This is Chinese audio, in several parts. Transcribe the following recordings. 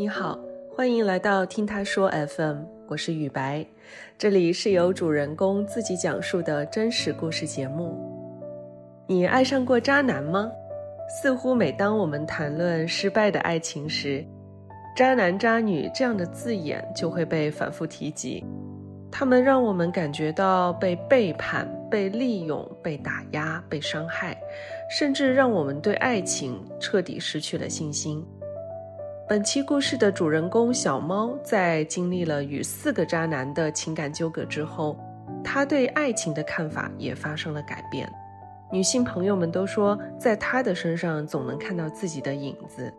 你好，欢迎来到听他说 FM，我是雨白，这里是由主人公自己讲述的真实故事节目。你爱上过渣男吗？似乎每当我们谈论失败的爱情时，渣男渣女这样的字眼就会被反复提及。他们让我们感觉到被背叛、被利用、被打压、被伤害，甚至让我们对爱情彻底失去了信心。本期故事的主人公小猫，在经历了与四个渣男的情感纠葛之后，他对爱情的看法也发生了改变。女性朋友们都说，在他的身上总能看到自己的影子。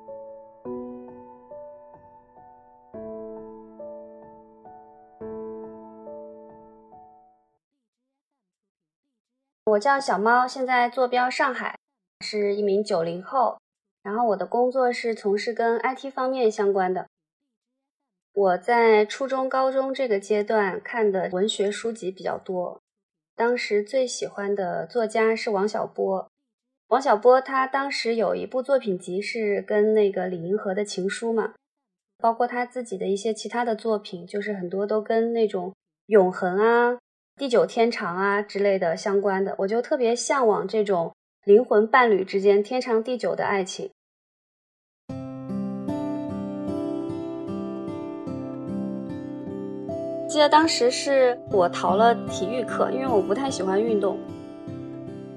我叫小猫，现在坐标上海，是一名九零后。然后我的工作是从事跟 IT 方面相关的。我在初中、高中这个阶段看的文学书籍比较多，当时最喜欢的作家是王小波。王小波他当时有一部作品集是跟那个李银河的情书嘛，包括他自己的一些其他的作品，就是很多都跟那种永恒啊、地久天长啊之类的相关的，我就特别向往这种。灵魂伴侣之间天长地久的爱情。记得当时是我逃了体育课，因为我不太喜欢运动。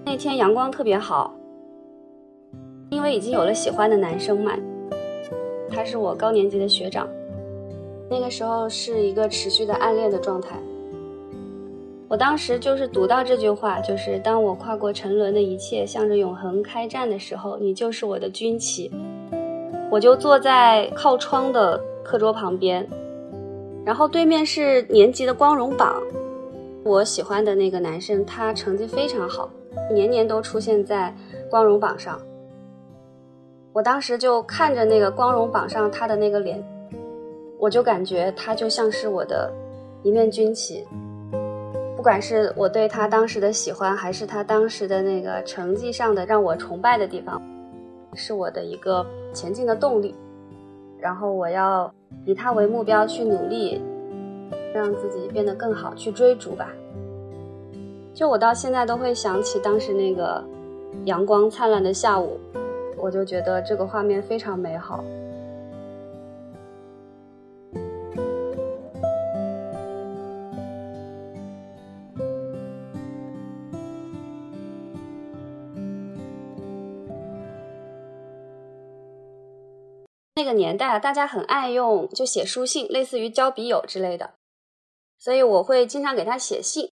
那天阳光特别好，因为已经有了喜欢的男生嘛，他是我高年级的学长。那个时候是一个持续的暗恋的状态。我当时就是读到这句话，就是当我跨过沉沦的一切，向着永恒开战的时候，你就是我的军旗。我就坐在靠窗的课桌旁边，然后对面是年级的光荣榜。我喜欢的那个男生，他成绩非常好，年年都出现在光荣榜上。我当时就看着那个光荣榜上他的那个脸，我就感觉他就像是我的一面军旗。不管是我对他当时的喜欢，还是他当时的那个成绩上的让我崇拜的地方，是我的一个前进的动力。然后我要以他为目标去努力，让自己变得更好，去追逐吧。就我到现在都会想起当时那个阳光灿烂的下午，我就觉得这个画面非常美好。那个年代啊，大家很爱用就写书信，类似于交笔友之类的，所以我会经常给他写信，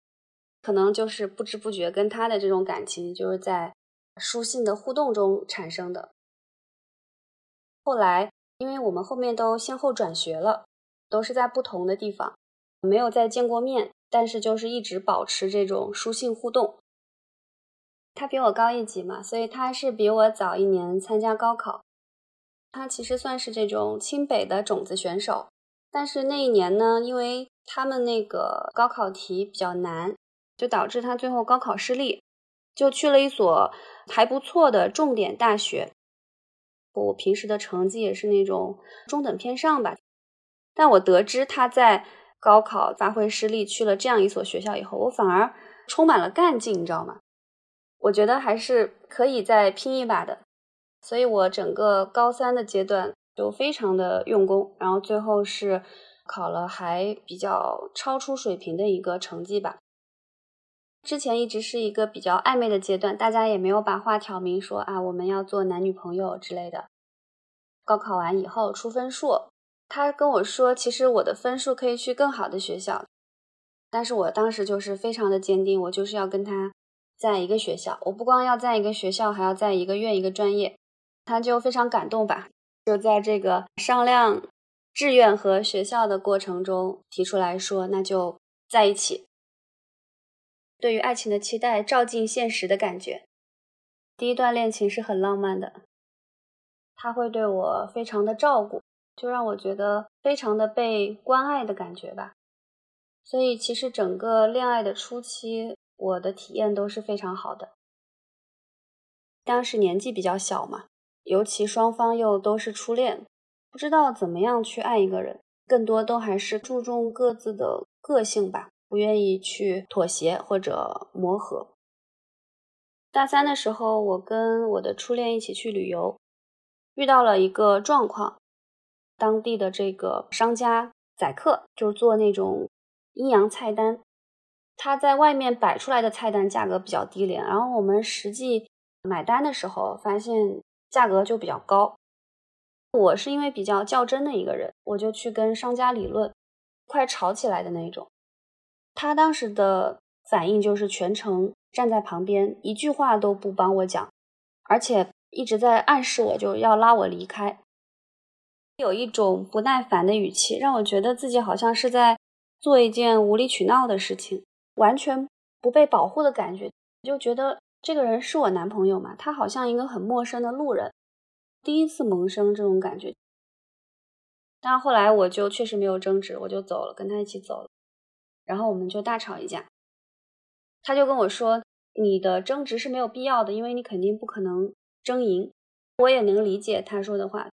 可能就是不知不觉跟他的这种感情就是在书信的互动中产生的。后来，因为我们后面都先后转学了，都是在不同的地方，没有再见过面，但是就是一直保持这种书信互动。他比我高一级嘛，所以他是比我早一年参加高考。他其实算是这种清北的种子选手，但是那一年呢，因为他们那个高考题比较难，就导致他最后高考失利，就去了一所还不错的重点大学。我平时的成绩也是那种中等偏上吧，但我得知他在高考发挥失利，去了这样一所学校以后，我反而充满了干劲，你知道吗？我觉得还是可以再拼一把的。所以我整个高三的阶段就非常的用功，然后最后是考了还比较超出水平的一个成绩吧。之前一直是一个比较暧昧的阶段，大家也没有把话挑明说啊我们要做男女朋友之类的。高考完以后出分数，他跟我说其实我的分数可以去更好的学校，但是我当时就是非常的坚定，我就是要跟他在一个学校，我不光要在一个学校，还要在一个院一个专业。他就非常感动吧，就在这个商量志愿和学校的过程中提出来说，那就在一起。对于爱情的期待照进现实的感觉，第一段恋情是很浪漫的，他会对我非常的照顾，就让我觉得非常的被关爱的感觉吧。所以其实整个恋爱的初期，我的体验都是非常好的。当时年纪比较小嘛。尤其双方又都是初恋，不知道怎么样去爱一个人，更多都还是注重各自的个性吧，不愿意去妥协或者磨合。大三的时候，我跟我的初恋一起去旅游，遇到了一个状况，当地的这个商家宰客，就是做那种阴阳菜单。他在外面摆出来的菜单价格比较低廉，然后我们实际买单的时候发现价格就比较高。我是因为比较较真的一个人，我就去跟商家理论，快吵起来的那种。他当时的反应就是全程站在旁边，一句话都不帮我讲，而且一直在暗示我就要拉我离开，有一种不耐烦的语气，让我觉得自己好像是在做一件无理取闹的事情。完全不被保护的感觉，就觉得这个人是我男朋友嘛？他好像一个很陌生的路人，第一次萌生这种感觉。但后来我就确实没有争执，我就走了，跟他一起走了。然后我们就大吵一架，他就跟我说：“你的争执是没有必要的，因为你肯定不可能争赢。”我也能理解他说的话，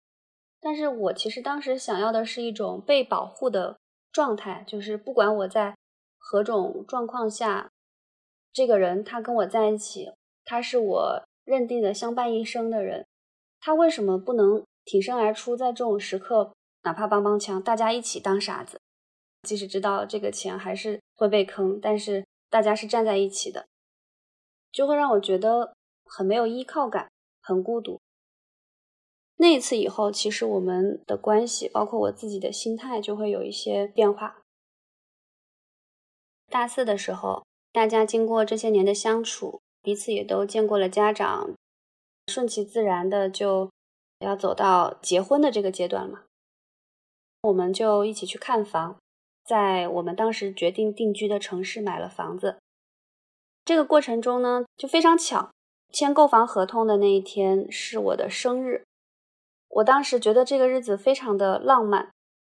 但是我其实当时想要的是一种被保护的状态，就是不管我在。何种状况下，这个人他跟我在一起，他是我认定的相伴一生的人，他为什么不能挺身而出，在这种时刻，哪怕帮帮腔，大家一起当傻子，即使知道这个钱还是会被坑，但是大家是站在一起的，就会让我觉得很没有依靠感，很孤独。那一次以后，其实我们的关系，包括我自己的心态，就会有一些变化。大四的时候，大家经过这些年的相处，彼此也都见过了家长，顺其自然的就要走到结婚的这个阶段了嘛。我们就一起去看房，在我们当时决定定居的城市买了房子。这个过程中呢，就非常巧，签购房合同的那一天是我的生日。我当时觉得这个日子非常的浪漫。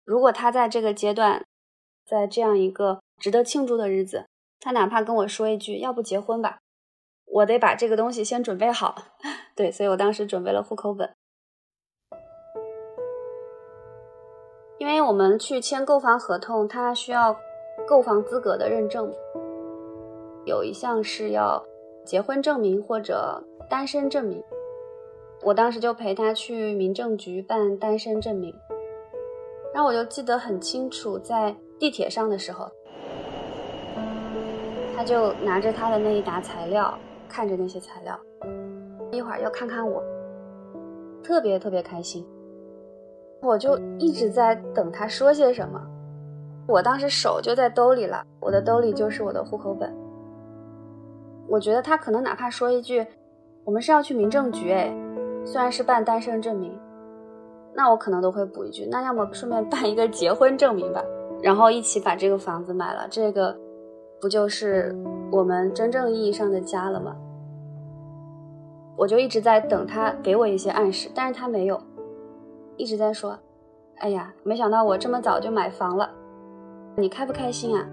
如果他在这个阶段，在这样一个。值得庆祝的日子，他哪怕跟我说一句“要不结婚吧”，我得把这个东西先准备好。对，所以我当时准备了户口本，因为我们去签购房合同，他需要购房资格的认证，有一项是要结婚证明或者单身证明。我当时就陪他去民政局办单身证明，然后我就记得很清楚，在地铁上的时候。他就拿着他的那一沓材料，看着那些材料，一会儿又看看我，特别特别开心。我就一直在等他说些什么。我当时手就在兜里了，我的兜里就是我的户口本。我觉得他可能哪怕说一句“我们是要去民政局”，哎，虽然是办单身证明，那我可能都会补一句“那要么顺便办一个结婚证明吧”，然后一起把这个房子买了。这个。不就是我们真正意义上的家了吗？我就一直在等他给我一些暗示，但是他没有，一直在说：“哎呀，没想到我这么早就买房了，你开不开心啊？”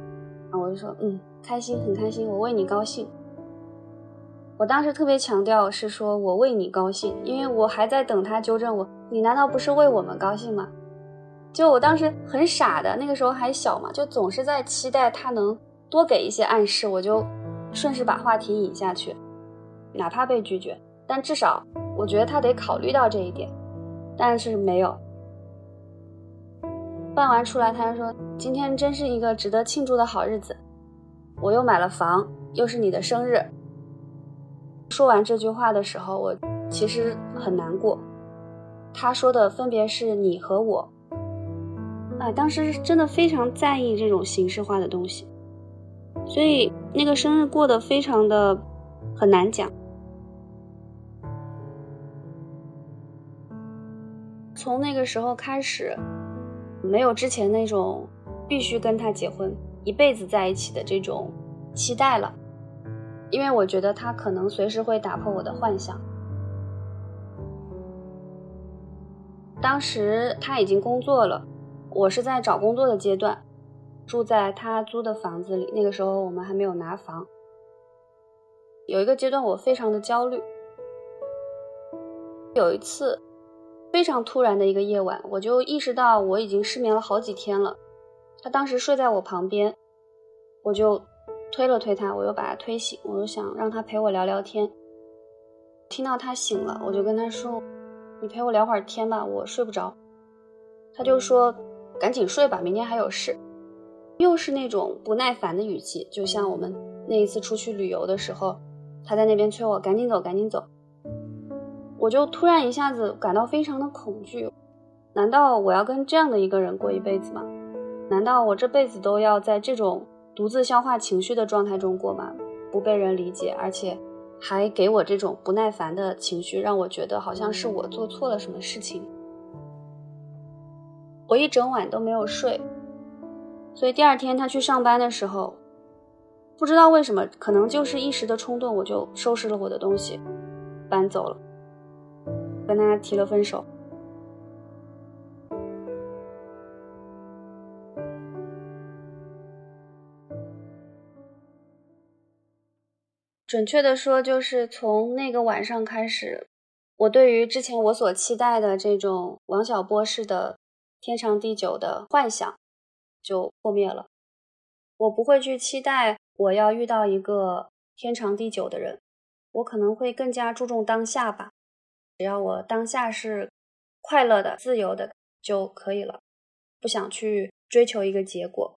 啊，我就说：“嗯，开心，很开心，我为你高兴。”我当时特别强调是说我为你高兴，因为我还在等他纠正我：“你难道不是为我们高兴吗？”就我当时很傻的，那个时候还小嘛，就总是在期待他能。多给一些暗示，我就顺势把话题引下去，哪怕被拒绝，但至少我觉得他得考虑到这一点，但是没有。办完出来，他就说：“今天真是一个值得庆祝的好日子，我又买了房，又是你的生日。”说完这句话的时候，我其实很难过。他说的分别是你和我，啊，当时真的非常在意这种形式化的东西。所以那个生日过得非常的很难讲。从那个时候开始，没有之前那种必须跟他结婚、一辈子在一起的这种期待了，因为我觉得他可能随时会打破我的幻想。当时他已经工作了，我是在找工作的阶段。住在他租的房子里，那个时候我们还没有拿房。有一个阶段，我非常的焦虑。有一次，非常突然的一个夜晚，我就意识到我已经失眠了好几天了。他当时睡在我旁边，我就推了推他，我又把他推醒，我就想让他陪我聊聊天。听到他醒了，我就跟他说：“你陪我聊会儿天吧，我睡不着。”他就说：“赶紧睡吧，明天还有事。”又是那种不耐烦的语气，就像我们那一次出去旅游的时候，他在那边催我赶紧走，赶紧走。我就突然一下子感到非常的恐惧，难道我要跟这样的一个人过一辈子吗？难道我这辈子都要在这种独自消化情绪的状态中过吗？不被人理解，而且还给我这种不耐烦的情绪，让我觉得好像是我做错了什么事情。我一整晚都没有睡，所以第二天他去上班的时候，不知道为什么，可能就是一时的冲动，我就收拾了我的东西，搬走了。跟他提了分手。准确的说，就是从那个晚上开始，我对于之前我所期待的这种王小波式的天长地久的幻想就破灭了。我不会去期待我要遇到一个天长地久的人，我可能会更加注重当下吧。只要我当下是快乐的、自由的就可以了，不想去追求一个结果。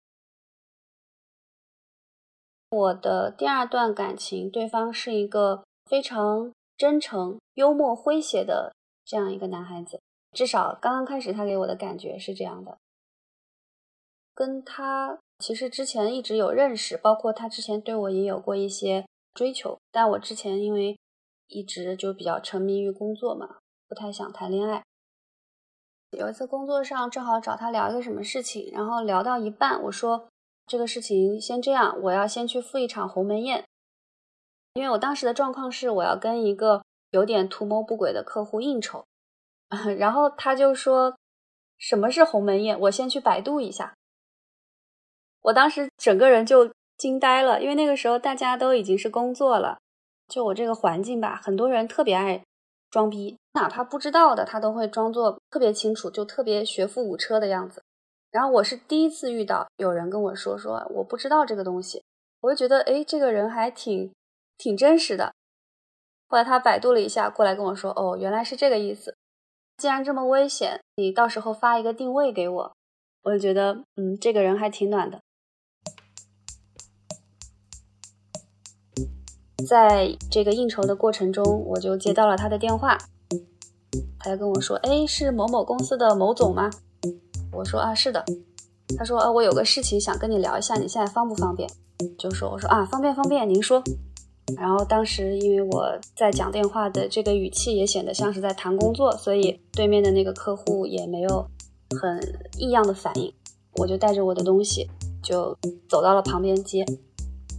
我的第二段感情，对方是一个非常真诚、幽默、诙谐的这样一个男孩子，至少刚刚开始他给我的感觉是这样的。跟他其实之前一直有认识，包括他之前对我也有过一些追求，但我之前因为。一直就比较沉迷于工作嘛，不太想谈恋爱。有一次工作上正好找他聊一个什么事情，然后聊到一半，我说这个事情先这样，我要先去赴一场鸿门宴。因为我当时的状况是我要跟一个有点图谋不轨的客户应酬，然后他就说什么是鸿门宴，我先去百度一下。我当时整个人就惊呆了，因为那个时候大家都已经是工作了。就我这个环境吧，很多人特别爱装逼，哪怕不知道的，他都会装作特别清楚，就特别学富五车的样子。然后我是第一次遇到有人跟我说说我不知道这个东西，我就觉得哎，这个人还挺挺真实的。后来他百度了一下，过来跟我说，哦，原来是这个意思。既然这么危险，你到时候发一个定位给我，我就觉得嗯，这个人还挺暖的。在这个应酬的过程中，我就接到了他的电话，他就跟我说：“哎，是某某公司的某总吗？”我说：“啊，是的。”他说：“啊，我有个事情想跟你聊一下，你现在方不方便？”就说：“我说啊，方便方便，您说。”然后当时因为我在讲电话的这个语气也显得像是在谈工作，所以对面的那个客户也没有很异样的反应，我就带着我的东西就走到了旁边接。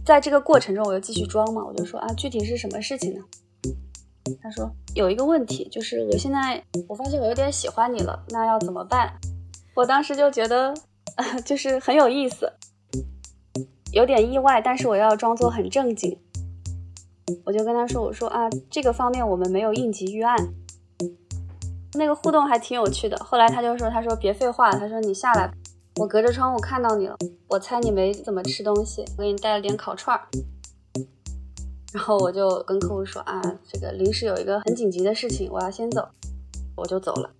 在这个过程中，我又继续装嘛，我就说啊，具体是什么事情呢？他说有一个问题，就是我现在我发现我有点喜欢你了，那要怎么办？我当时就觉得，就是很有意思，有点意外，但是我要装作很正经。我就跟他说，我说啊，这个方面我们没有应急预案。那个互动还挺有趣的。后来他就说，他说别废话，他说你下来。我隔着窗户看到你了，我猜你没怎么吃东西，我给你带了点烤串儿。然后我就跟客户说啊，这个临时有一个很紧急的事情，我要先走，我就走了。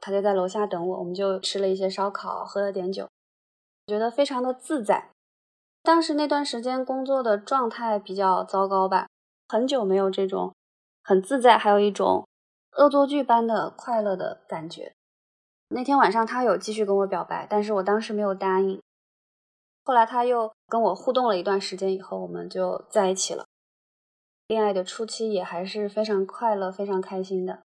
他就在楼下等我，我们就吃了一些烧烤，喝了点酒，觉得非常的自在。当时那段时间工作的状态比较糟糕吧，很久没有这种。很自在，还有一种恶作剧般的快乐的感觉。那天晚上他有继续跟我表白，但是我当时没有答应。后来他又跟我互动了一段时间以后，我们就在一起了。恋爱的初期也还是非常快乐、非常开心的。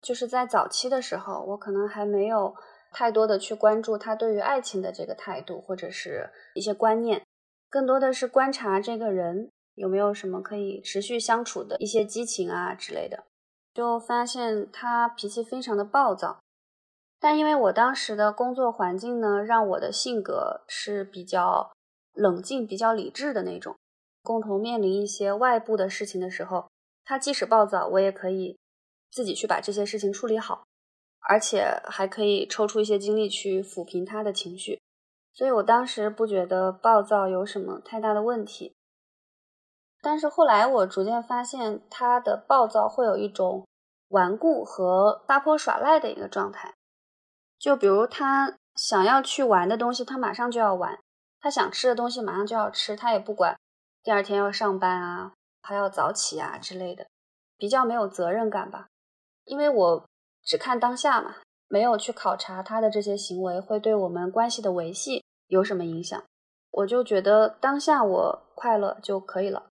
就是在早期的时候，我可能还没有太多的去关注他对于爱情的这个态度或者是一些观念，更多的是观察这个人。有没有什么可以持续相处的一些激情啊之类的？就发现他脾气非常的暴躁，但因为我当时的工作环境呢，让我的性格是比较冷静、比较理智的那种。共同面临一些外部的事情的时候，他即使暴躁，我也可以自己去把这些事情处理好，而且还可以抽出一些精力去抚平他的情绪。所以我当时不觉得暴躁有什么太大的问题。但是后来我逐渐发现，他的暴躁会有一种顽固和撒泼耍赖的一个状态。就比如他想要去玩的东西，他马上就要玩；他想吃的东西，马上就要吃。他也不管第二天要上班啊，还要早起啊之类的，比较没有责任感吧。因为我只看当下嘛，没有去考察他的这些行为会对我们关系的维系有什么影响。我就觉得当下我快乐就可以了。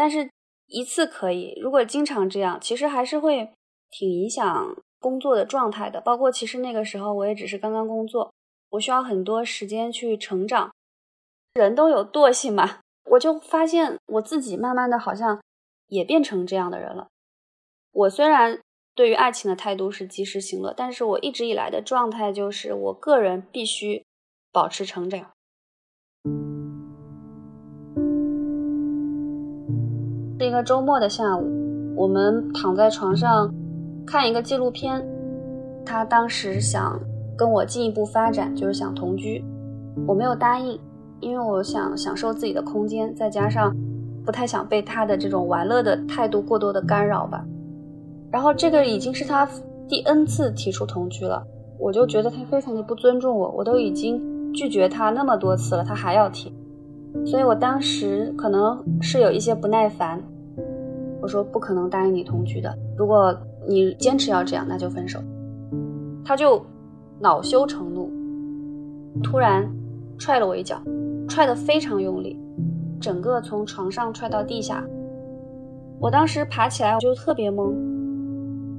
但是一次可以，如果经常这样，其实还是会挺影响工作的状态的。包括其实那个时候我也只是刚刚工作，我需要很多时间去成长。人都有惰性嘛，我就发现我自己慢慢的好像也变成这样的人了。我虽然对于爱情的态度是及时行乐，但是我一直以来的状态就是我个人必须保持成长。是一个周末的下午，我们躺在床上看一个纪录片。他当时想跟我进一步发展，就是想同居。我没有答应，因为我想享受自己的空间，再加上不太想被他的这种玩乐的态度过多的干扰吧。然后这个已经是他第 N 次提出同居了，我就觉得他非常的不尊重我。我都已经拒绝他那么多次了，他还要提。所以我当时可能是有一些不耐烦，我说不可能答应你同居的，如果你坚持要这样，那就分手。他就恼羞成怒，突然踹了我一脚，踹得非常用力，整个从床上踹到地下。我当时爬起来我就特别懵，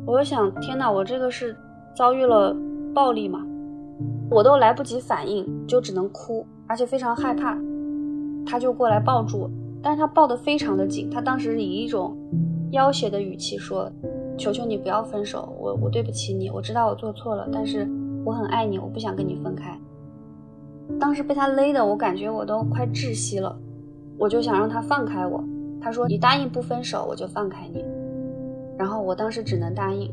我就想，天哪，我这个是遭遇了暴力吗？我都来不及反应，就只能哭，而且非常害怕。他就过来抱住我，但是他抱得非常的紧。他当时以一种要挟的语气说：“求求你不要分手，我我对不起你，我知道我做错了，但是我很爱你，我不想跟你分开。”当时被他勒的，我感觉我都快窒息了，我就想让他放开我。他说：“你答应不分手，我就放开你。”然后我当时只能答应，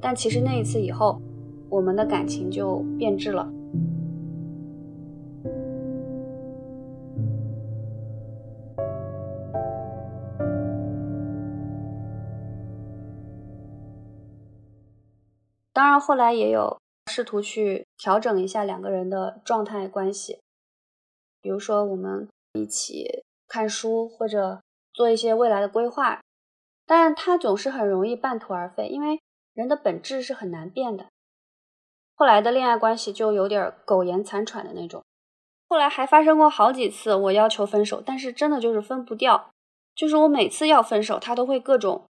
但其实那一次以后，我们的感情就变质了。当然，后来也有试图去调整一下两个人的状态关系，比如说我们一起看书或者做一些未来的规划，但他总是很容易半途而废，因为人的本质是很难变的。后来的恋爱关系就有点苟延残喘的那种。后来还发生过好几次我要求分手，但是真的就是分不掉，就是我每次要分手，他都会各种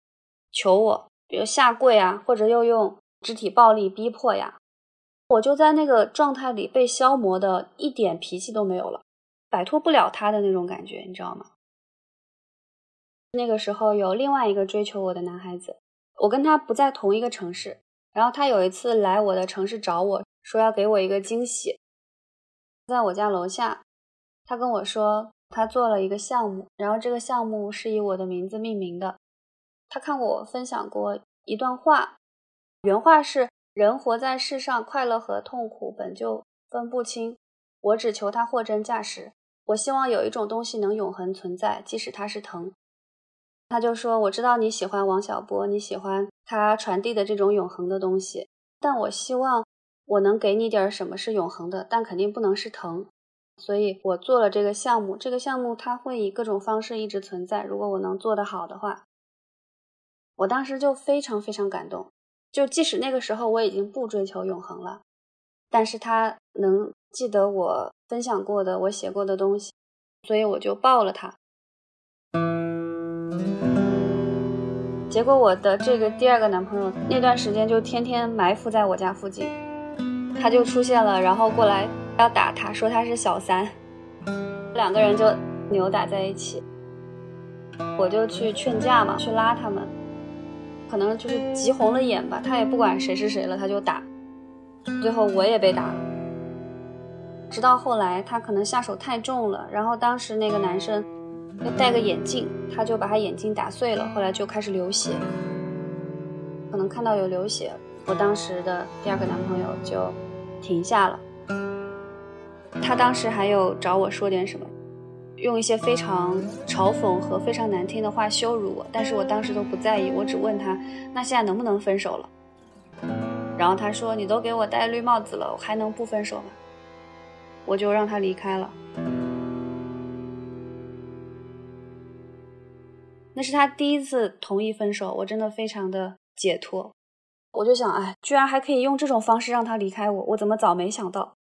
求我，比如下跪啊，或者又用。肢体暴力逼迫呀，我就在那个状态里被消磨的一点脾气都没有了，摆脱不了他的那种感觉，你知道吗？那个时候有另外一个追求我的男孩子，我跟他不在同一个城市，然后他有一次来我的城市找我说要给我一个惊喜，在我家楼下，他跟我说他做了一个项目，然后这个项目是以我的名字命名的，他看过我分享过一段话。原话是：人活在世上，快乐和痛苦本就分不清。我只求它货真价实。我希望有一种东西能永恒存在，即使它是疼。他就说：“我知道你喜欢王小波，你喜欢他传递的这种永恒的东西，但我希望我能给你点什么是永恒的，但肯定不能是疼。所以我做了这个项目。这个项目它会以各种方式一直存在。如果我能做得好的话，我当时就非常非常感动。”就即使那个时候我已经不追求永恒了，但是他能记得我分享过的、我写过的东西，所以我就抱了他。结果我的这个第二个男朋友那段时间就天天埋伏在我家附近，他就出现了，然后过来要打他，说他是小三，两个人就扭打在一起，我就去劝架嘛，去拉他们。可能就是急红了眼吧，他也不管谁是谁了，他就打。最后我也被打了。直到后来他可能下手太重了，然后当时那个男生要戴个眼镜，他就把他眼镜打碎了，后来就开始流血。可能看到有流血，我当时的第二个男朋友就停下了。他当时还有找我说点什么，用一些非常嘲讽和非常难听的话羞辱我，但是我当时都不在意，我只问他，那现在能不能分手了？然后他说，你都给我戴绿帽子了，我还能不分手吗？我就让他离开了。那是他第一次同意分手，我真的非常的解脱。我就想，哎，居然还可以用这种方式让他离开我，我怎么早没想到？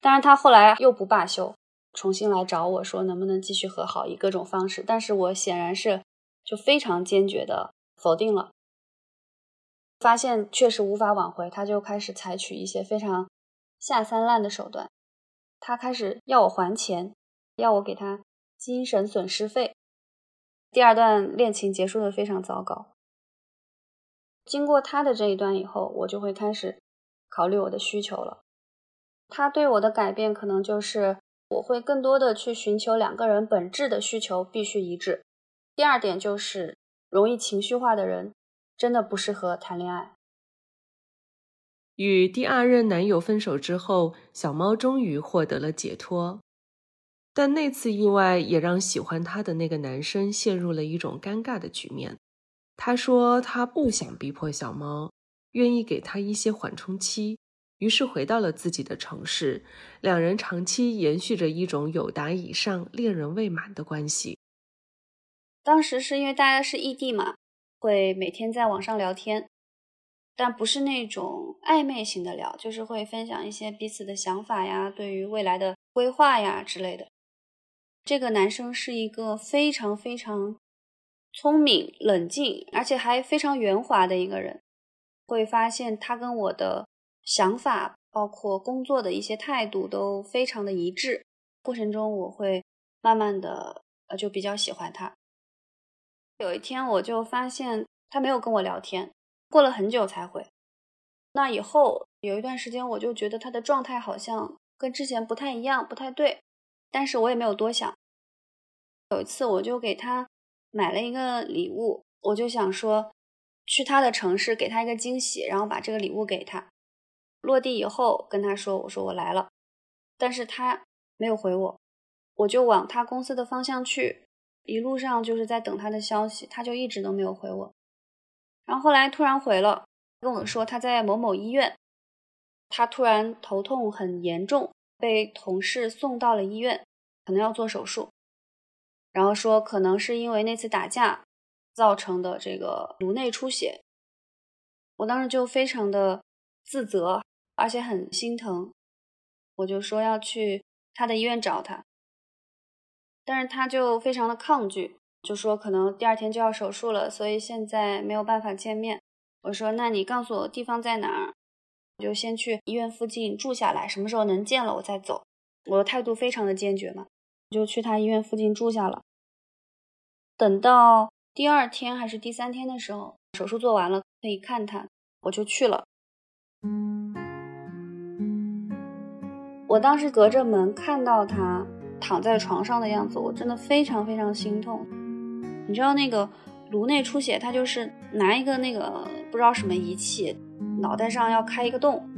但是，他后来又不罢休，重新来找我说能不能继续和好，以各种方式。但是我显然是就非常坚决的否定了。发现确实无法挽回，他就开始采取一些非常下三滥的手段。他开始要我还钱，要我给他精神损失费。第二段恋情结束的非常糟糕。经过他的这一段以后，我就会开始考虑我的需求了。他对我的改变，可能就是我会更多的去寻求两个人本质的需求必须一致。第二点就是，容易情绪化的人真的不适合谈恋爱。与第二任男友分手之后，小猫终于获得了解脱，但那次意外也让喜欢她的那个男生陷入了一种尴尬的局面。他说他不想逼迫小猫，愿意给他一些缓冲期。于是回到了自己的城市，两人长期延续着一种有达以上、恋人未满的关系。当时是因为大家是异地嘛，会每天在网上聊天，但不是那种暧昧型的聊，就是会分享一些彼此的想法呀、对于未来的规划呀之类的。这个男生是一个非常非常聪明、冷静，而且还非常圆滑的一个人。会发现他跟我的。想法包括工作的一些态度都非常的一致，过程中我会慢慢的呃就比较喜欢他。有一天我就发现他没有跟我聊天，过了很久才回。那以后有一段时间我就觉得他的状态好像跟之前不太一样，不太对，但是我也没有多想。有一次我就给他买了一个礼物，我就想说去他的城市给他一个惊喜，然后把这个礼物给他。落地以后跟他说：“我说我来了。”但是他没有回我，我就往他公司的方向去，一路上就是在等他的消息，他就一直都没有回我。然后后来突然回了，跟我说他在某某医院，他突然头痛很严重，被同事送到了医院，可能要做手术。然后说可能是因为那次打架造成的这个颅内出血。我当时就非常的自责。而且很心疼，我就说要去他的医院找他，但是他就非常的抗拒，就说可能第二天就要手术了，所以现在没有办法见面。我说那你告诉我地方在哪儿，我就先去医院附近住下来，什么时候能见了我再走。我的态度非常的坚决嘛，就去他医院附近住下了。等到第二天还是第三天的时候，手术做完了可以看他，我就去了。我当时隔着门看到他躺在床上的样子，我真的非常非常心痛。你知道那个颅内出血，他就是拿一个那个不知道什么仪器，脑袋上要开一个洞，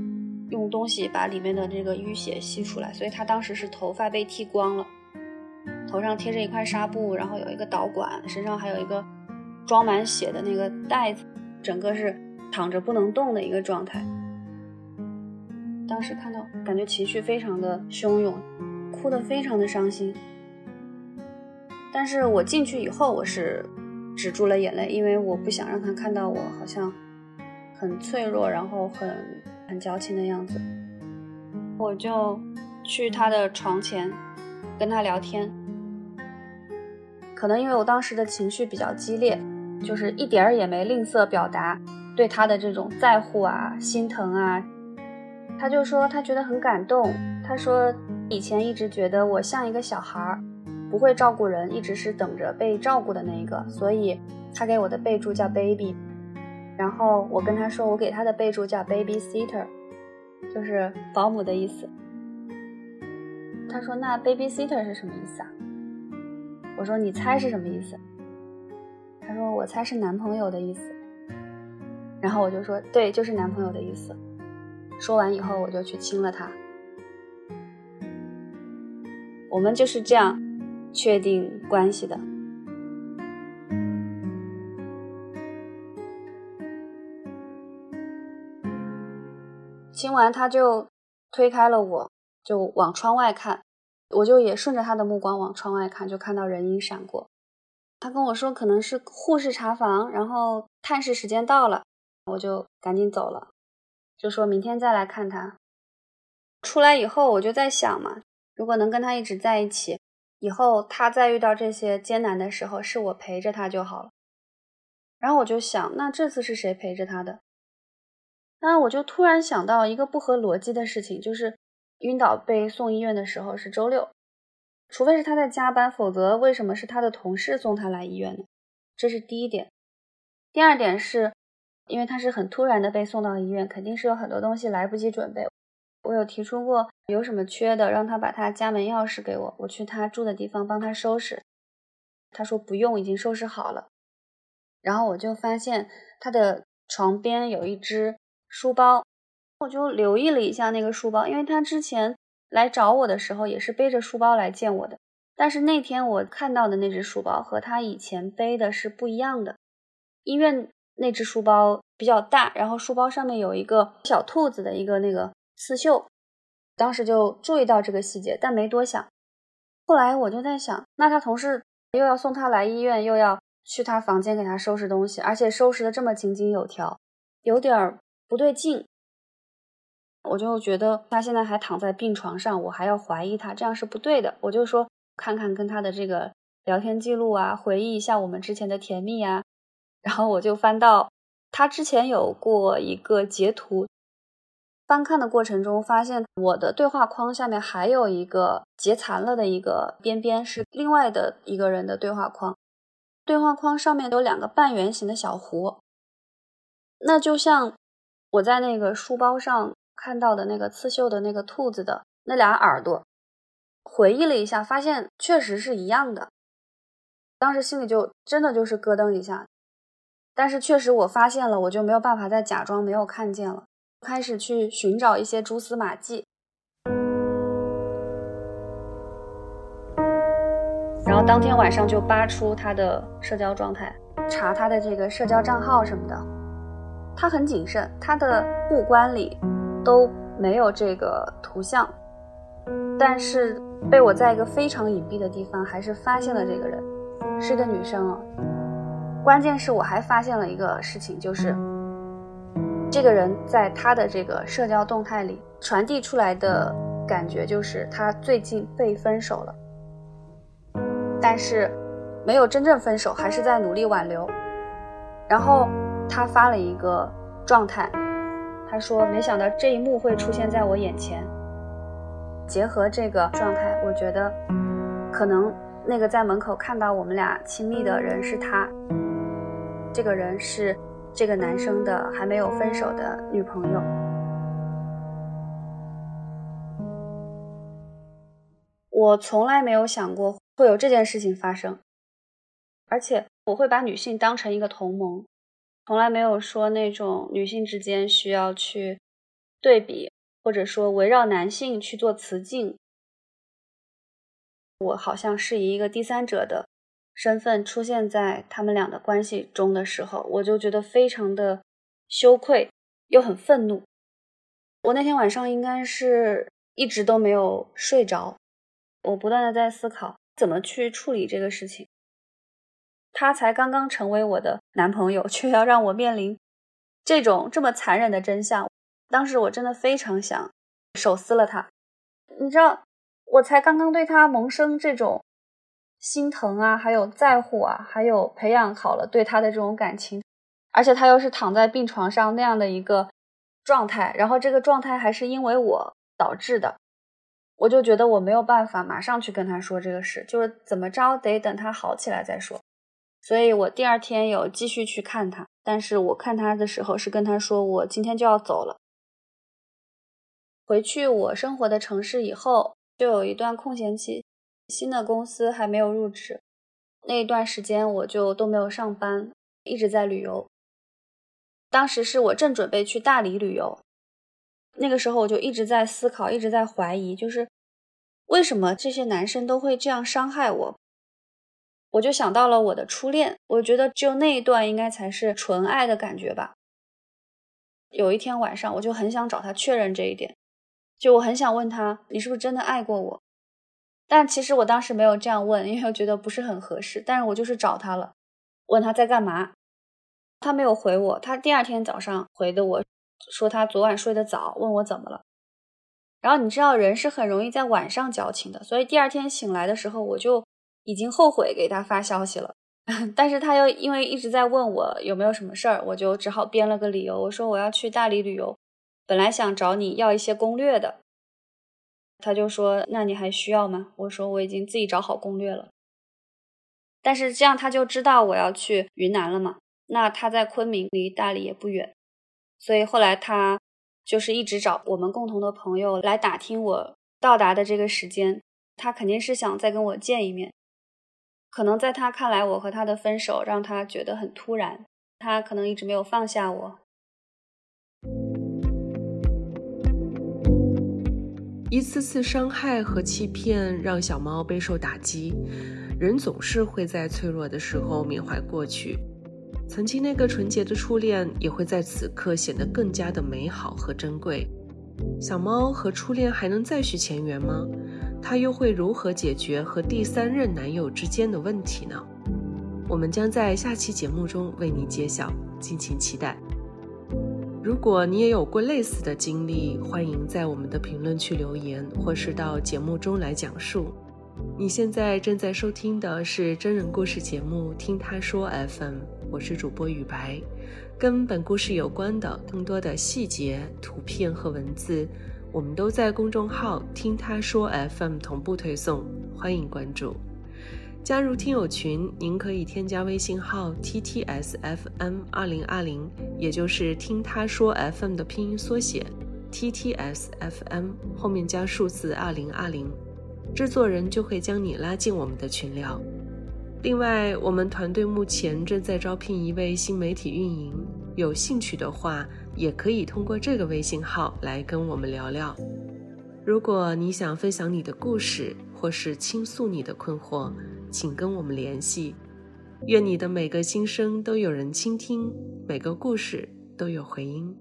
用东西把里面的这个淤血吸出来。所以他当时是头发被剃光了，头上贴着一块纱布，然后有一个导管，身上还有一个装满血的那个袋子，整个是躺着不能动的一个状态。当时看到，感觉情绪非常的汹涌，哭得非常的伤心。但是我进去以后，我是止住了眼泪，因为我不想让他看到我好像很脆弱，然后很很矫情的样子。我就去他的床前跟他聊天，可能因为我当时的情绪比较激烈，就是一点儿也没吝啬表达对他的这种在乎啊、心疼啊。他就说他觉得很感动。他说以前一直觉得我像一个小孩儿，不会照顾人，一直是等着被照顾的那一个。所以他给我的备注叫 baby。然后我跟他说，我给他的备注叫 baby sitter，就是保姆的意思。他说那 babysitter 是什么意思啊？我说你猜是什么意思？他说我猜是男朋友的意思。然后我就说对，就是男朋友的意思。说完以后，我就去亲了他。我们就是这样确定关系的。亲完他就推开了我，就往窗外看，我就也顺着他的目光往窗外看，就看到人影闪过。他跟我说可能是护士查房，然后探视时间到了，我就赶紧走了，就说明天再来看他。出来以后我就在想嘛，如果能跟他一直在一起，以后他再遇到这些艰难的时候，是我陪着他就好了。然后我就想，那这次是谁陪着他的？那我就突然想到一个不合逻辑的事情，就是晕倒被送医院的时候是周六，除非是他在加班，否则为什么是他的同事送他来医院呢？这是第一点。第二点是，因为他是很突然的被送到医院，肯定是有很多东西来不及准备。我有提出过有什么缺的，让他把他家门钥匙给我，我去他住的地方帮他收拾。他说不用，已经收拾好了。然后我就发现他的床边有一只。书包，我就留意了一下那个书包，因为他之前来找我的时候也是背着书包来见我的。但是那天我看到的那只书包和他以前背的是不一样的。医院那只书包比较大，然后书包上面有一个小兔子的一个那个刺绣，当时就注意到这个细节，但没多想。后来我就在想，那他同事又要送他来医院，又要去他房间给他收拾东西，而且收拾的这么井井有条，有点儿。不对劲，我就觉得他现在还躺在病床上，我还要怀疑他，这样是不对的。我就说看看跟他的这个聊天记录啊，回忆一下我们之前的甜蜜啊。然后我就翻到他之前有过一个截图，翻看的过程中发现我的对话框下面还有一个截残了的一个边边，是另外的一个人的对话框。对话框上面有两个半圆形的小弧，那就像。我在那个书包上看到的那个刺绣的那个兔子的那俩耳朵，回忆了一下，发现确实是一样的。当时心里就真的就是咯噔一下，但是确实我发现了，我就没有办法再假装没有看见了，开始去寻找一些蛛丝马迹。然后当天晚上就扒出他的社交状态，查他的这个社交账号什么的。他很谨慎，他的互关里都没有这个图像，但是被我在一个非常隐蔽的地方还是发现了这个人，是个女生哦。关键是我还发现了一个事情，就是这个人在他的这个社交动态里传递出来的感觉就是他最近被分手了，但是没有真正分手，还是在努力挽留，然后。他发了一个状态，他说：“没想到这一幕会出现在我眼前。”结合这个状态，我觉得可能那个在门口看到我们俩亲密的人是他，这个人是这个男生的还没有分手的女朋友。我从来没有想过会有这件事情发生，而且我会把女性当成一个同盟。从来没有说那种女性之间需要去对比，或者说围绕男性去做雌竞。我好像是以一个第三者的身份出现在他们俩的关系中的时候，我就觉得非常的羞愧，又很愤怒。我那天晚上应该是一直都没有睡着，我不断的在思考怎么去处理这个事情。他才刚刚成为我的男朋友，却要让我面临这种这么残忍的真相。当时我真的非常想手撕了他。你知道，我才刚刚对他萌生这种心疼啊，还有在乎啊，还有培养好了对他的这种感情，而且他又是躺在病床上那样的一个状态，然后这个状态还是因为我导致的，我就觉得我没有办法马上去跟他说这个事，就是怎么着得等他好起来再说。所以我第二天有继续去看他，但是我看他的时候是跟他说我今天就要走了。回去我生活的城市以后，就有一段空闲期，新的公司还没有入职，那一段时间我就都没有上班，一直在旅游。当时是我正准备去大理旅游，那个时候我就一直在思考，一直在怀疑，就是为什么这些男生都会这样伤害我？我就想到了我的初恋，我觉得只有那一段应该才是纯爱的感觉吧。有一天晚上，我就很想找他确认这一点。就我很想问他，你是不是真的爱过我？但其实我当时没有这样问，因为我觉得不是很合适。但是我就是找他了，问他在干嘛，他没有回我。他第二天早上回的我，说他昨晚睡得早，问我怎么了。然后你知道人是很容易在晚上矫情的，所以第二天醒来的时候，我就已经后悔给他发消息了。但是他又因为一直在问我有没有什么事儿，我就只好编了个理由，我说我要去大理旅游。本来想找你要一些攻略的，他就说：“那你还需要吗？”我说：“我已经自己找好攻略了。”但是这样他就知道我要去云南了嘛。那他在昆明，离大理也不远，所以后来他就是一直找我们共同的朋友来打听我到达的这个时间。他肯定是想再跟我见一面。可能在他看来，我和他的分手让他觉得很突然，他可能一直没有放下我。一次次伤害和欺骗让小猫备受打击，人总是会在脆弱的时候缅怀过去，曾经那个纯洁的初恋也会在此刻显得更加的美好和珍贵。小猫和初恋还能再续前缘吗？它又会如何解决和第三任男友之间的问题呢？我们将在下期节目中为你揭晓，敬请期待。如果你也有过类似的经历，欢迎在我们的评论区留言，或是到节目中来讲述。你现在正在收听的是真人故事节目《听他说 FM》，我是主播雨白。跟本故事有关的更多的细节、图片和文字，我们都在公众号“听他说 FM” 同步推送，欢迎关注。加入听友群，您可以添加微信号 t t s f m 二零二零，也就是听他说 FM 的拼音缩写 t t s f m 后面加数字二零二零，制作人就会将你拉进我们的群聊。另外，我们团队目前正在招聘一位新媒体运营，有兴趣的话，也可以通过这个微信号来跟我们聊聊。如果你想分享你的故事，或是倾诉你的困惑。请跟我们联系，愿你的每个心声都有人倾听，每个故事都有回音。